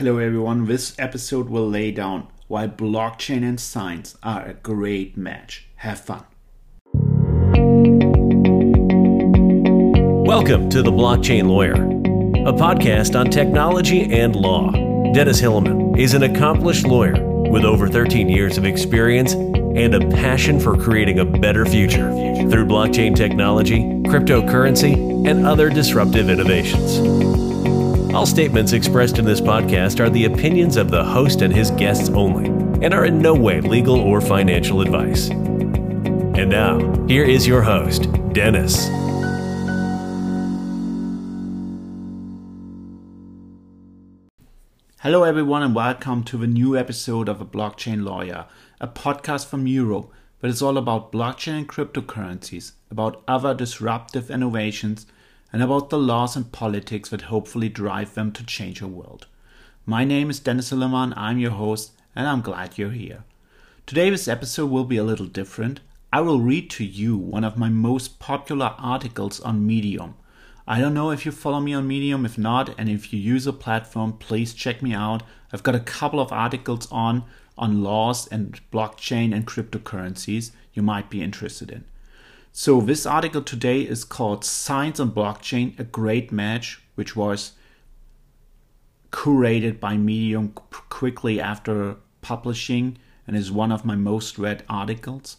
Hello, everyone. This episode will lay down why blockchain and science are a great match. Have fun. Welcome to The Blockchain Lawyer, a podcast on technology and law. Dennis Hillemann is an accomplished lawyer with over 13 years of experience and a passion for creating a better future through blockchain technology, cryptocurrency, and other disruptive innovations. All statements expressed in this podcast are the opinions of the host and his guests only and are in no way legal or financial advice. And now, here is your host, Dennis. Hello, everyone, and welcome to the new episode of A Blockchain Lawyer, a podcast from Europe, but it's all about blockchain and cryptocurrencies, about other disruptive innovations, and about the laws and politics that hopefully drive them to change our world. My name is Dennis Hillemann, I'm your host, and I'm glad you're here. Today, this episode will be a little different. I will read to you one of my most popular articles on Medium. I don't know if you follow me on Medium. If not, and if you use a platform, please check me out. I've got a couple of articles on on laws and blockchain and cryptocurrencies you might be interested in. So this article today is called Science and Blockchain: A Great Match, which was curated by Medium quickly after publishing and is one of my most read articles.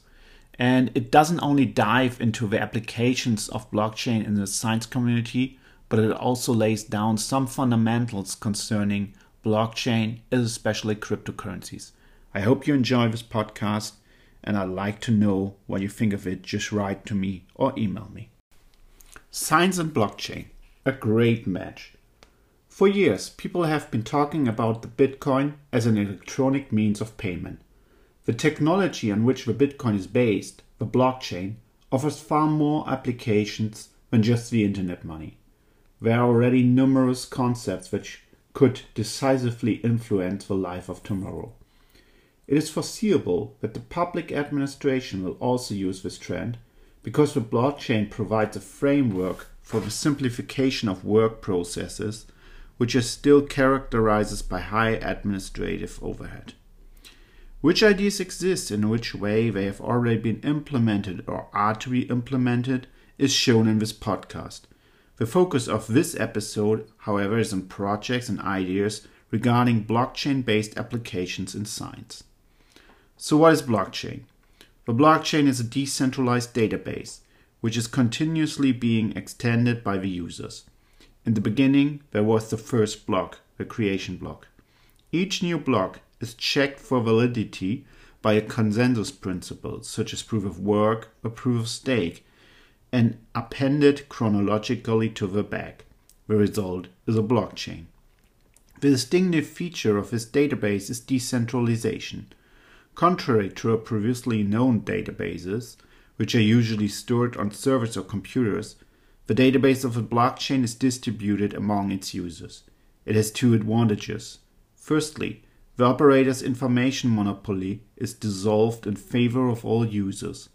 And it doesn't only dive into the applications of blockchain in the science community, but it also lays down some fundamentals concerning blockchain, especially cryptocurrencies. I hope you enjoy this podcast, and I'd like to know what you think of it. Just write to me or email me. Science and blockchain, a great match. For years, people have been talking about the Bitcoin as an electronic means of payment. The technology on which the Bitcoin is based, the blockchain, offers far more applications than just the internet money. There are already numerous concepts which could decisively influence the life of tomorrow. It is foreseeable that the public administration will also use this trend because the blockchain provides a framework for the simplification of work processes, which is still characterized by high administrative overhead. Which ideas exist in which way they have already been implemented or are to be implemented is shown in this podcast. The focus of this episode, however, is on projects and ideas regarding blockchain based applications in science. So, what is blockchain? The blockchain is a decentralized database which is continuously being extended by the users. In the beginning, there was the first block, the creation block. Each new block is checked for validity by a consensus principle, such as proof of work or proof of stake, and appended chronologically to the back. The result is a blockchain. The distinctive feature of this database is decentralization. Contrary to previously known databases, which are usually stored on servers or computers, the database of a blockchain is distributed among its users. It has two advantages. Firstly, the operator's information monopoly is dissolved in favor of all users.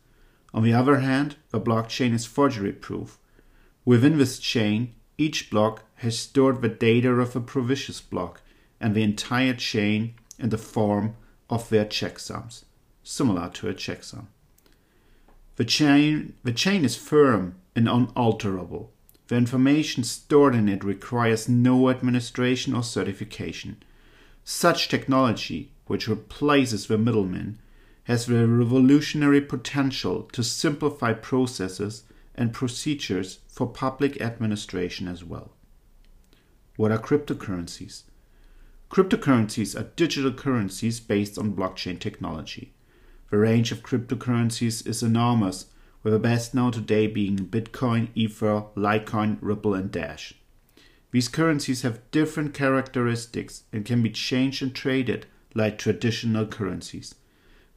On the other hand, the blockchain is forgery proof. Within this chain, each block has stored the data of a previous block and the entire chain in the form of their checksums, similar to a checksum. The chain, the chain is firm and unalterable. The information stored in it requires no administration or certification. Such technology, which replaces the middleman, has the revolutionary potential to simplify processes and procedures for public administration as well. What are cryptocurrencies? Cryptocurrencies are digital currencies based on blockchain technology. The range of cryptocurrencies is enormous, with the best known today being Bitcoin, Ether, Litecoin, Ripple, and Dash. These currencies have different characteristics and can be changed and traded like traditional currencies.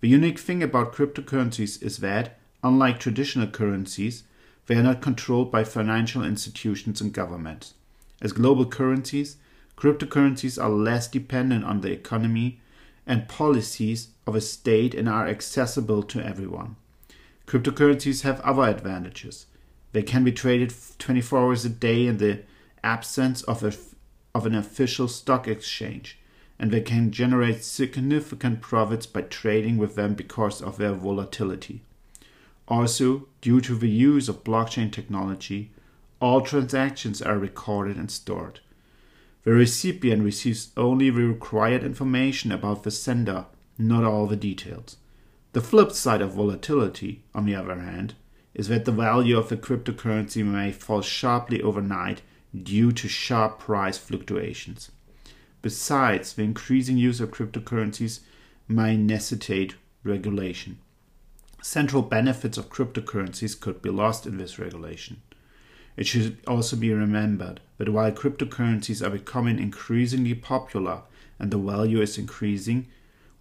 The unique thing about cryptocurrencies is that, unlike traditional currencies, they are not controlled by financial institutions and governments. As global currencies, cryptocurrencies are less dependent on the economy and policies of a state and are accessible to everyone. Cryptocurrencies have other advantages. They can be traded 24 hours a day in the absence of, a, of an official stock exchange. and they can generate significant profits by trading with them because of their volatility. Also, due to the use of blockchain technology, all transactions are recorded and stored. The recipient receives only the required information about the sender, not all the details. The flip side of volatility, on the other hand, is that the value of the cryptocurrency may fall sharply overnight due to sharp price fluctuations. Besides, the increasing use of cryptocurrencies may necessitate regulation. Central benefits of cryptocurrencies could be lost in this regulation. It should also be remembered that while cryptocurrencies are becoming increasingly popular and the value is increasing,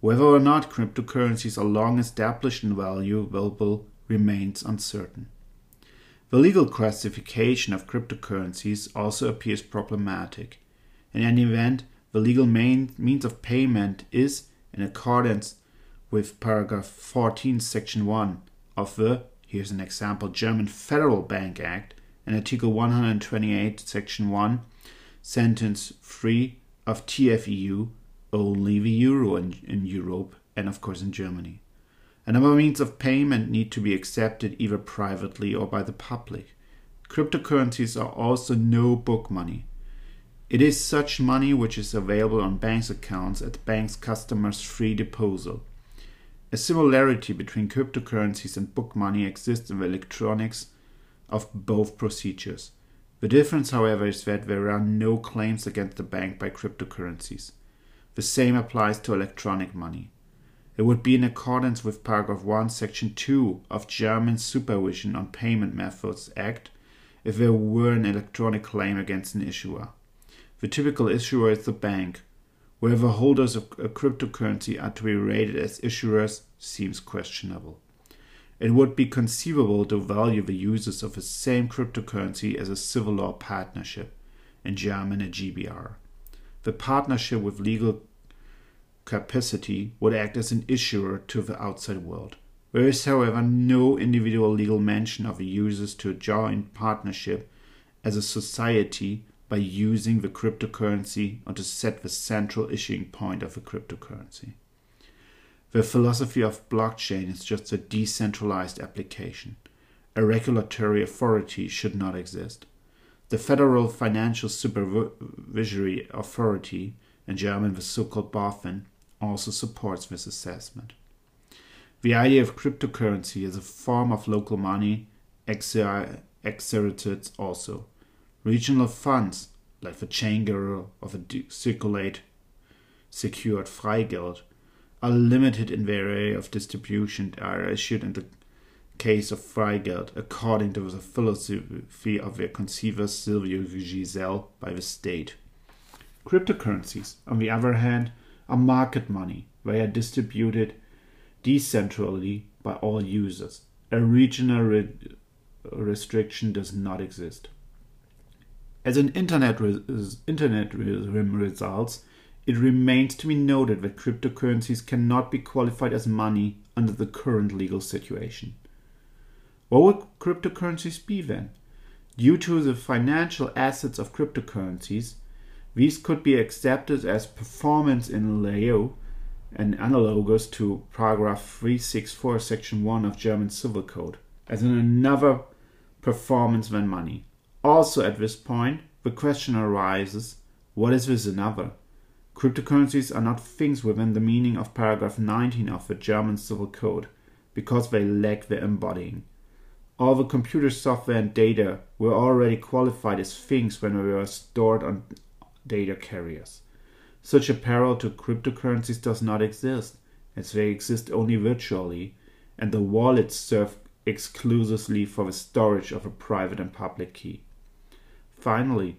whether or not cryptocurrencies are long established and valuable remains uncertain. The legal classification of cryptocurrencies also appears problematic. In any event, the legal main means of payment is, in accordance with paragraph 14, section 1 of the, here's an example, German Federal Bank Act, and article 128, section 1, sentence 3 of TFEU, only the euro in, in Europe and, of course, in Germany. Another means of payment need to be accepted either privately or by the public. Cryptocurrencies are also no book money. It is such money which is available on banks' accounts at the bank's customers' free disposal. A similarity between cryptocurrencies and book money exists in the electronics of both procedures. The difference, however, is that there are no claims against the bank by cryptocurrencies. The same applies to electronic money. It would be in accordance with paragraph 1, section 2 of German Supervision on Payment Methods Act if there were an electronic claim against an issuer. The typical issuer is the bank. Whether holders of a cryptocurrency are to be rated as issuers seems questionable. It would be conceivable to value the users of the same cryptocurrency as a civil law partnership, in German a GBR. The partnership with legal capacity would act as an issuer to the outside world. There is, however, no individual legal mention of the users to a joint partnership as a society by using the cryptocurrency or to set the central issuing point of a cryptocurrency. The philosophy of blockchain is just a decentralized application. A regulatory authority should not exist. The Federal Financial Supervisory Authority, in German the so-called BaFin, also supports this assessment. The idea of cryptocurrency as a form of local money exerted also. Regional funds, like the Changer or the Circulate Secured Freigeld, are limited in area of distribution are issued in the case of Freigeld according to the philosophy of their conceiver Silvio Gesell by the state. Cryptocurrencies, on the other hand, are market money. They are distributed decentrally by all users. A regional re- restriction does not exist. As an internet, re- internet results, it remains to be noted that cryptocurrencies cannot be qualified as money under the current legal situation. What would cryptocurrencies be then? Due to the financial assets of cryptocurrencies, these could be accepted as performance in lieu and analogous to paragraph 364 section 1 of German Civil Code as in another performance than money. Also at this point, the question arises, what is this another? Cryptocurrencies are not things within the meaning of paragraph 19 of the German Civil Code because they lack the embodying. All the computer software and data were already qualified as things when they were stored on data carriers. Such a parallel to cryptocurrencies does not exist, as they exist only virtually, and the wallets serve exclusively for the storage of a private and public key. Finally,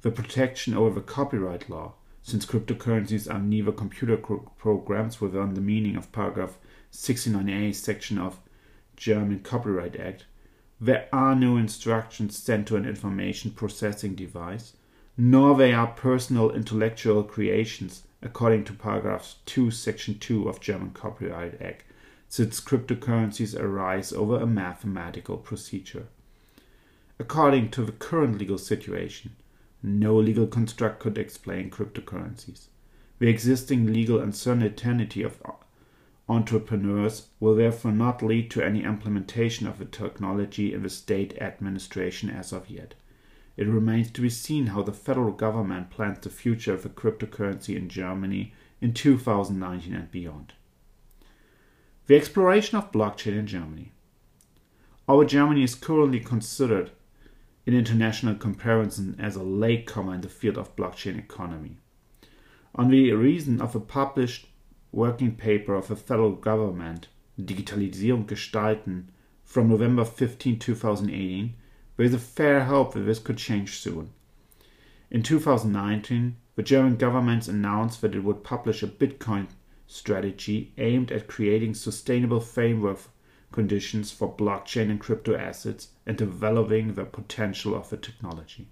the protection over the copyright law, since cryptocurrencies are neither computer programs within the meaning of paragraph 69a section of German Copyright Act, there are no instructions sent to an information processing device, nor they are personal intellectual creations, according to paragraph 2, section 2 of German Copyright Act, since cryptocurrencies arise over a mathematical procedure. According to the current legal situation, no legal construct could explain cryptocurrencies. The existing legal uncertainty of entrepreneurs will therefore not lead to any implementation of the technology in the state administration as of yet. It remains to be seen how the federal government plans the future of the cryptocurrency in Germany in 2019 and beyond. The exploration of blockchain in Germany. Our Germany is currently considered in international comparison as a latecomer in the field of blockchain economy. On the reason of a published working paper of a federal government, Digitalisierung gestalten, from November 15, 2018, there is a fair hope that this could change soon. In 2019, the German government announced that it would publish a Bitcoin strategy aimed at creating sustainable framework conditions for blockchain and crypto assets and developing the potential of the technology.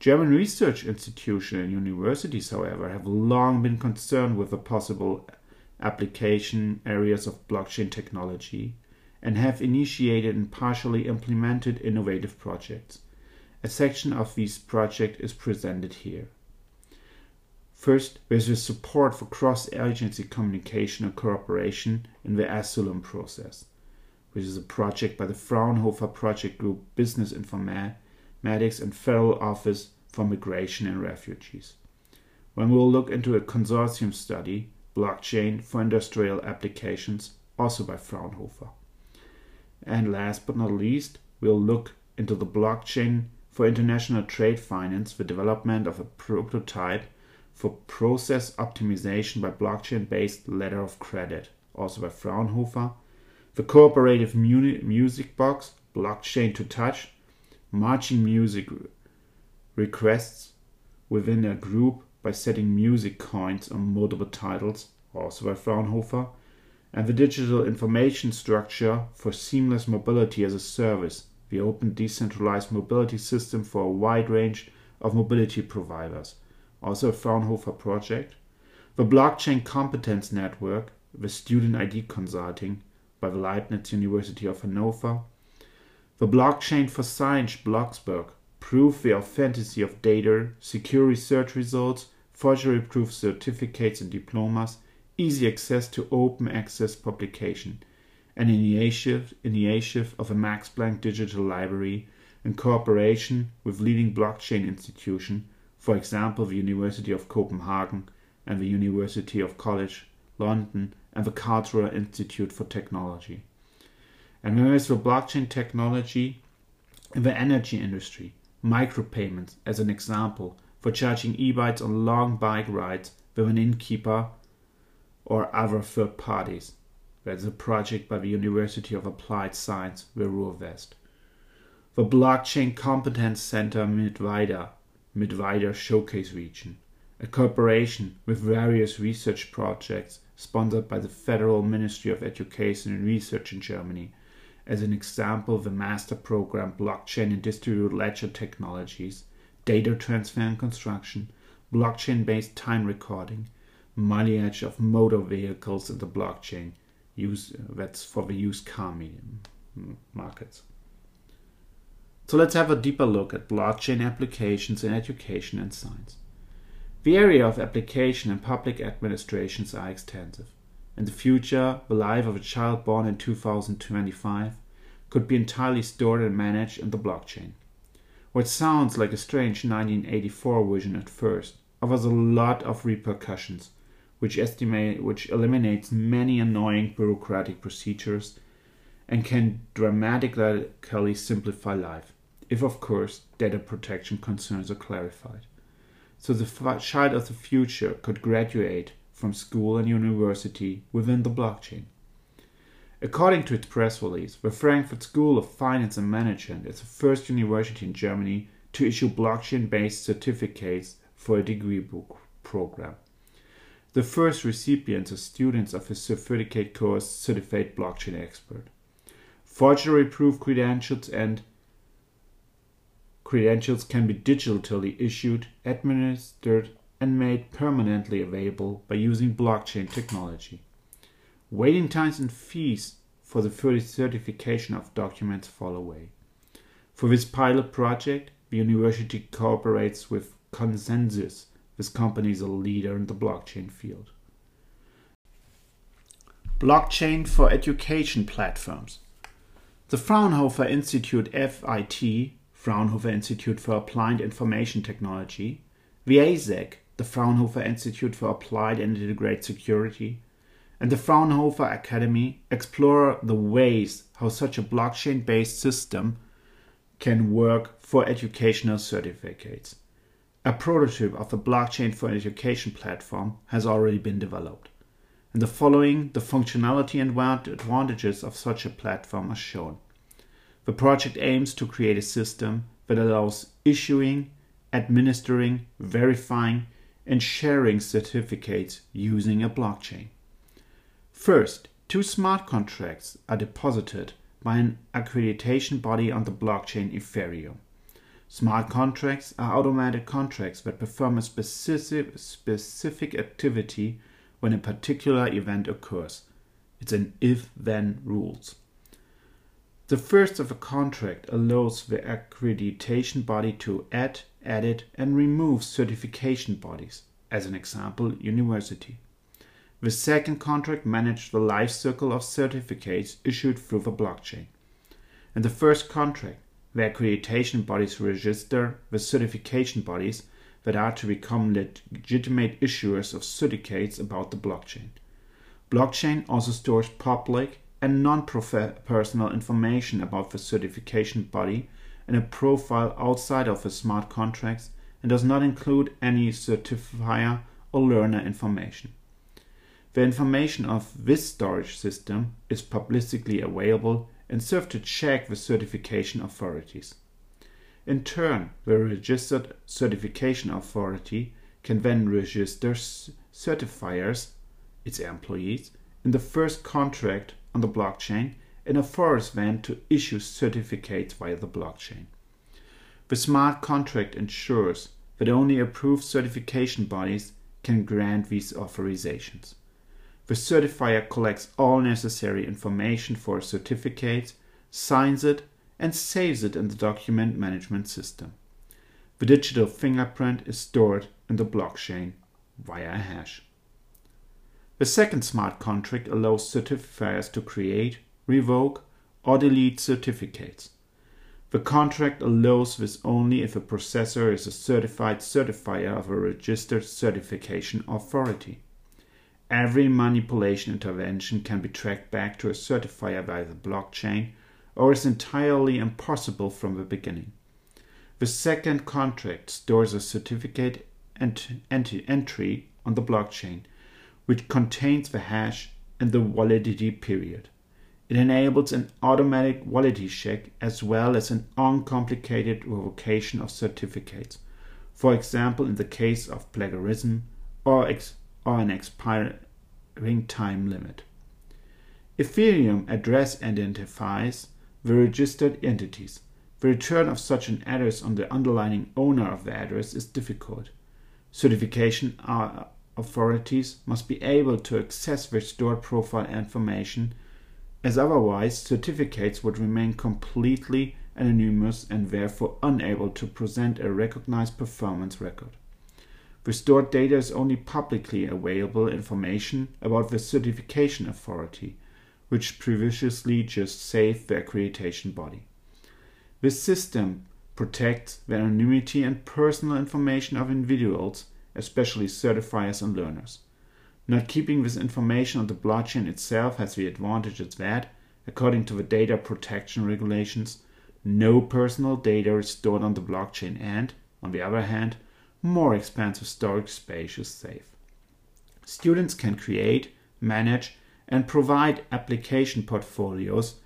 German research institutions and universities, however, have long been concerned with the possible application areas of blockchain technology and have initiated and partially implemented innovative projects. A section of these projects is presented here. First, there's the support for cross-agency communication and cooperation in the asylum process, which is a project by the Fraunhofer Project Group Business Informatics and Federal Office for Migration and Refugees. When we'll look into a consortium study, Blockchain for Industrial Applications, also by Fraunhofer. And last but not least, we'll look into the blockchain for international trade finance, the development of a prototype for process optimization by blockchain based letter of credit, also by Fraunhofer, the cooperative music box, blockchain to touch, marching music requests within a group by setting music coins on multiple titles, also by Fraunhofer, and the digital information structure for seamless mobility as a service, the open decentralized mobility system for a wide range of mobility providers, also a Fraunhofer project, the Blockchain Competence Network, the Student ID Consulting by the Leibniz University of Hanover, the Blockchain for Science bloxberg, prove the authenticity of data, secure research results, forgery-proof certificates and diplomas, easy access to open access publication, an initiative, initiative of a Max Planck digital library in cooperation with leading blockchain institutions for example, the University of Copenhagen and the University of College London and the Karlsruhe Institute for Technology. And there is the blockchain technology in the energy industry, micropayments as an example for charging e-bikes on long bike rides with an innkeeper or other third parties. That's a project by the University of Applied Science, the The Blockchain Competence Center Mittweida Showcase Region, a cooperation with various research projects sponsored by the Federal Ministry of Education and Research in Germany. As an example, the master program Blockchain and Distributed Ledger Technologies, Data Transfer and Construction, Blockchain based time recording, mileage of motor vehicles in the blockchain, use, uh, that's for the used car medium mm, markets. So let's have a deeper look at blockchain applications in education and science. The area of application and public administrations are extensive. In the future, the life of a child born in 2025 could be entirely stored and managed in the blockchain. What sounds like a strange 1984 vision at first offers a lot of repercussions, which estimate which eliminates many annoying bureaucratic procedures and can dramatically simplify life if of course data protection concerns are clarified. So the child of the future could graduate from school and university within the blockchain. According to its press release, the Frankfurt School of Finance and Management is the first university in Germany to issue blockchain based certificates for a degree book program. The first recipients are students of a certificate course Certified Blockchain Expert. Forgery proof credentials and Credentials can be digitally issued, administered, and made permanently available by using blockchain technology. Waiting times and fees for the certification of documents fall away. For this pilot project, the university cooperates with Consensys, This company is a leader in the blockchain field. Blockchain for education platforms. The Fraunhofer Institute FIT, Fraunhofer Institute for Applied Information Technology, the the Fraunhofer Institute for Applied and Integrated Security, and the Fraunhofer Academy explore the ways how such a blockchain based system can work for educational certificates. A prototype of the Blockchain for Education platform has already been developed. In the following, the functionality and advantages of such a platform are shown. The project aims to create a system that allows issuing, administering, verifying, and sharing certificates using a blockchain. First, two smart contracts are deposited by an accreditation body on the blockchain Ethereum. Smart contracts are automated contracts that perform a specific, specific activity when a particular event occurs. It's an if then rules. The first of a contract allows the accreditation body to add, edit, and remove certification bodies, as an example, university. The second contract manages the life cycle of certificates issued through the blockchain. In the first contract, the accreditation bodies register the certification bodies that are to become legitimate issuers of certificates about the blockchain. Blockchain also stores public and non-personal information about the certification body in a profile outside of the smart contracts and does not include any certifier or learner information. The information of this storage system is publicly available and serve to check the certification authorities. In turn, the registered certification authority can then register certifiers, its employees, in the first contract on the blockchain and a authorize them to issue certificates via the blockchain. The smart contract ensures that only approved certification bodies can grant these authorizations. The certifier collects all necessary information for a certificate, signs it, and saves it in the document management system. The digital fingerprint is stored in the blockchain via a hash. The second smart contract allows certifiers to create, revoke, or delete certificates. The contract allows this only if a processor is a certified certifier of a registered certification authority. Every manipulation intervention can be tracked back to a certifier via the blockchain or is entirely impossible from the beginning. The second contract stores a certificate ent- entry on the blockchain, which contains the hash and the validity period. It enables an automatic validity check as well as an uncomplicated revocation of certificates, for example, in the case of plagiarism or ex- or an expiring time limit. Ethereum address identifies the registered entities. The return of such an address on the underlying owner of the address is difficult. Certification authorities must be able to access the stored profile information, as otherwise certificates would remain completely anonymous and therefore unable to present a recognized performance record. The stored data is only publicly available information about the certification authority, which previously just saved the accreditation body. This system protects the anonymity and personal information of individuals, especially certifiers and learners. Not keeping this information on the blockchain itself has the advantage that, according to the data protection regulations, no personal data is stored on the blockchain and, on the other hand, more expensive storage space is safe. Students can create, manage, and provide application portfolios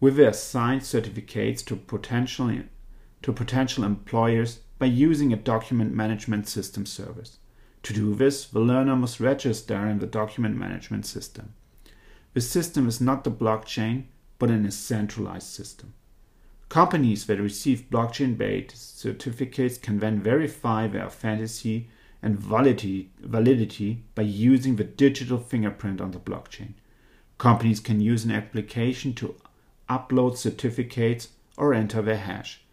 with their assigned certificates to potential, to potential employers by using a document management system service. To do this, the learner must register in the document management system. The system is not the blockchain, but an centralized system. Companies that receive blockchain based certificates can then verify their authenticity and validity, validity by using the digital fingerprint on the blockchain. Companies can use an application to upload certificates or enter their hash.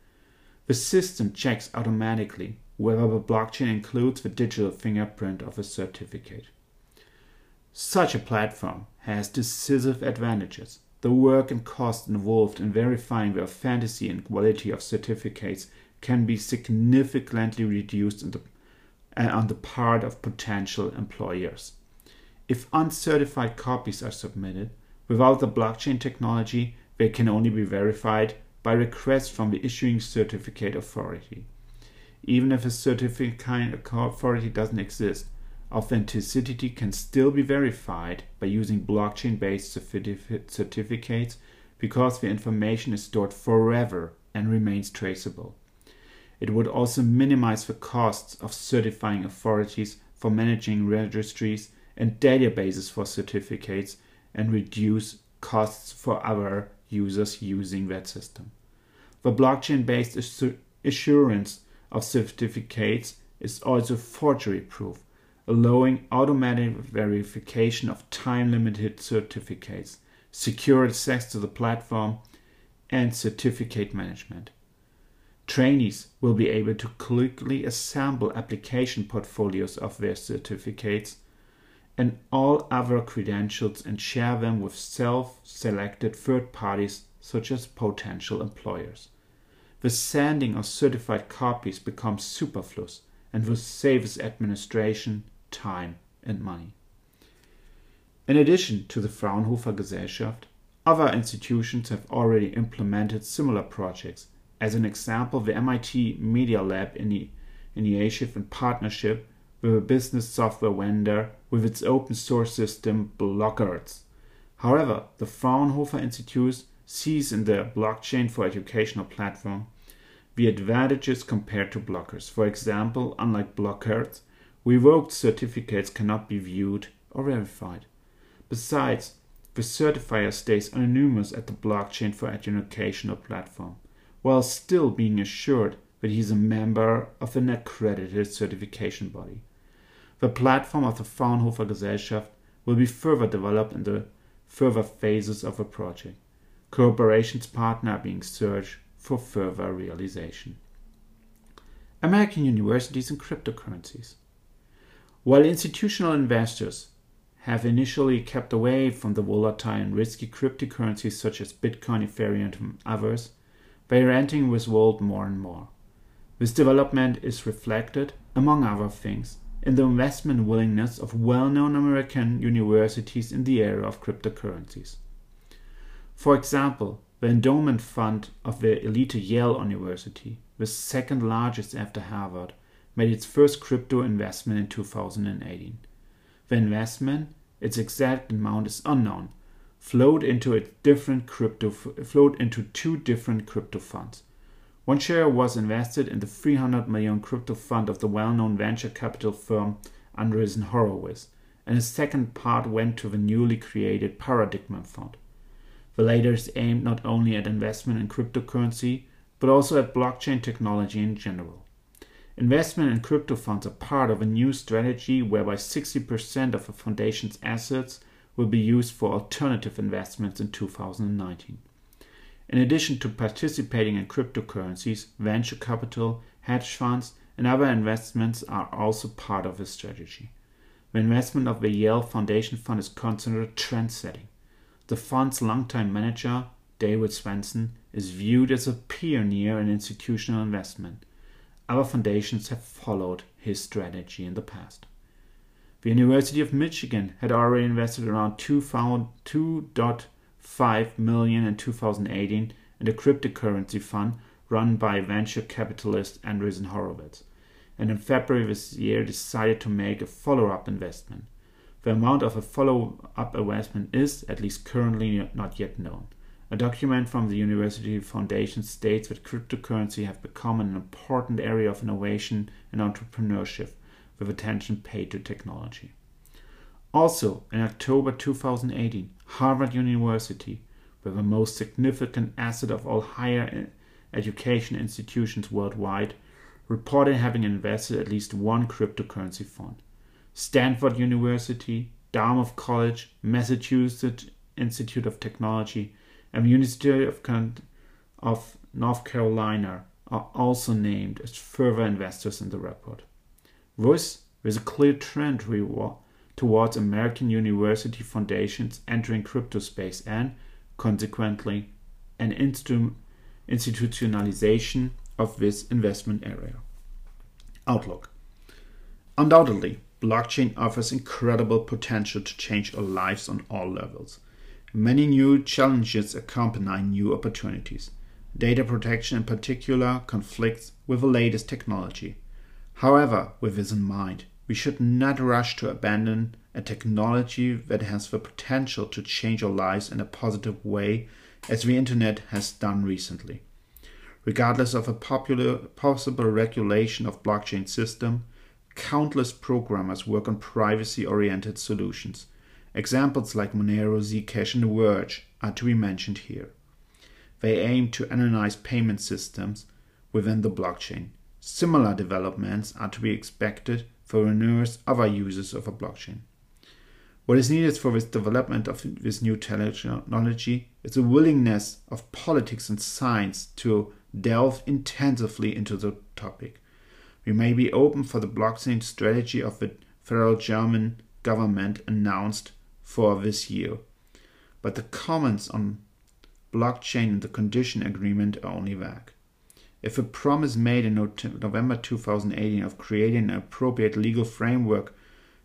The system checks automatically whether the blockchain includes the digital fingerprint of a certificate. Such a platform has decisive advantages. The work and cost involved in verifying the authenticity and quality of certificates can be significantly reduced the, uh, on the part of potential employers. If uncertified copies are submitted without the blockchain technology, they can only be verified by request from the issuing certificate authority. Even if a certificate authority doesn't exist, authenticity can still be verified by using blockchain based certificates because the information is stored forever and remains traceable. It would also minimize the costs of certifying authorities for managing registries and databases for certificates and reduce costs for other users using that system. The blockchain based assurance of certificates is also forgery proof, allowing automatic verification of time limited certificates, secure access to the platform, and certificate management. Trainees will be able to quickly assemble application portfolios of their certificates and all other credentials and share them with self selected third parties such as potential employers. The sending of certified copies becomes superfluous and will save administration, time, and money. In addition to the Fraunhofer Gesellschaft, other institutions have already implemented similar projects as an example, the MIT Media Lab in the Asia and partnership with a business software vendor with its open source system Blockcerts. However, the Fraunhofer Institute sees in the blockchain for educational platform the advantages compared to Blockcerts. For example, unlike Blockcerts, revoked certificates cannot be viewed or verified. Besides, the certifier stays anonymous at the blockchain for educational platform while still being assured that he is a member of an accredited certification body. The platform of the Fraunhofer Gesellschaft will be further developed in the further phases of the project. Cooperations partner are being searched for further realization. American universities and cryptocurrencies. While institutional investors have initially kept away from the volatile and risky cryptocurrencies such as Bitcoin, Ethereum, and others, they are entering this world more and more. This development is reflected, among other things, in the investment willingness of well known American universities in the area of cryptocurrencies. For example, the endowment fund of the elite Yale University, the second largest after Harvard, made its first crypto investment in 2018. The investment, its exact amount is unknown, flowed into different crypto flowed into two different crypto funds. One share was invested in the 300 million crypto fund of the well-known venture capital firm Andreessen Horowitz, and a second part went to the newly created Paradigm Fund. The latter is aimed not only at investment in cryptocurrency, but also at blockchain technology in general. Investment in crypto funds are part of a new strategy whereby 60% of a foundation's assets will be used for alternative investments in 2019. In addition to participating in cryptocurrencies, venture capital, hedge funds, and other investments are also part of this strategy. The investment of the Yale Foundation Fund is considered trend setting. The fund's longtime manager, David Swensen, is viewed as a pioneer in institutional investment. Other foundations have followed his strategy in the past. The University of Michigan had already invested around 2.5 million in 2018 in a cryptocurrency fund run by venture capitalist Andreessen Horowitz, and in February this year decided to make a follow-up investment. The amount of a follow-up investment is, at least currently, not yet known. A document from the University Foundation states that cryptocurrency have become an important area of innovation and entrepreneurship with attention paid to technology. Also, in October 2018, Harvard University, with the most significant asset of all higher education institutions worldwide, reported having invested at least one cryptocurrency fund. Stanford University, Dartmouth College, Massachusetts Institute of Technology, and University of, of North Carolina are also named as further investors in the report. Thus, there's a clear trend towards American university foundations entering crypto space and, consequently, an institutionalization of this investment area. Outlook Undoubtedly, blockchain offers incredible potential to change our lives on all levels. Many new challenges accompany new opportunities. Data protection, in particular, conflicts with the latest technology. However, with this in mind, we should not rush to abandon a technology that has the potential to change our lives in a positive way, as the internet has done recently. Regardless of a popular, possible regulation of blockchain system, countless programmers work on privacy-oriented solutions. Examples like Monero, Zcash, and Verge are to be mentioned here. They aim to analyze payment systems within the blockchain. Similar developments are to be expected for numerous other users of a blockchain. What is needed for this development of this new technology is a willingness of politics and science to delve intensively into the topic. We may be open for the blockchain strategy of the federal German government announced for this year, but the comments on blockchain and the condition agreement are only vague. If a promise made in November 2018 of creating an appropriate legal framework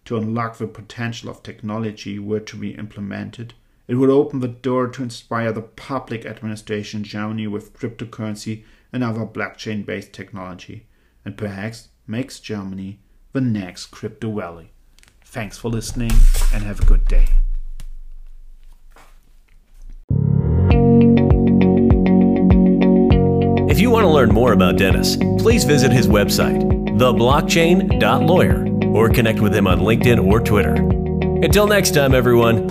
to unlock the potential of technology were to be implemented, it would open the door to inspire the public administration in Germany with cryptocurrency and other blockchain based technology, and perhaps makes Germany the next crypto valley. Thanks for listening and have a good day. If you want to learn more about Dennis, please visit his website, theblockchain.lawyer, or connect with him on LinkedIn or Twitter. Until next time, everyone.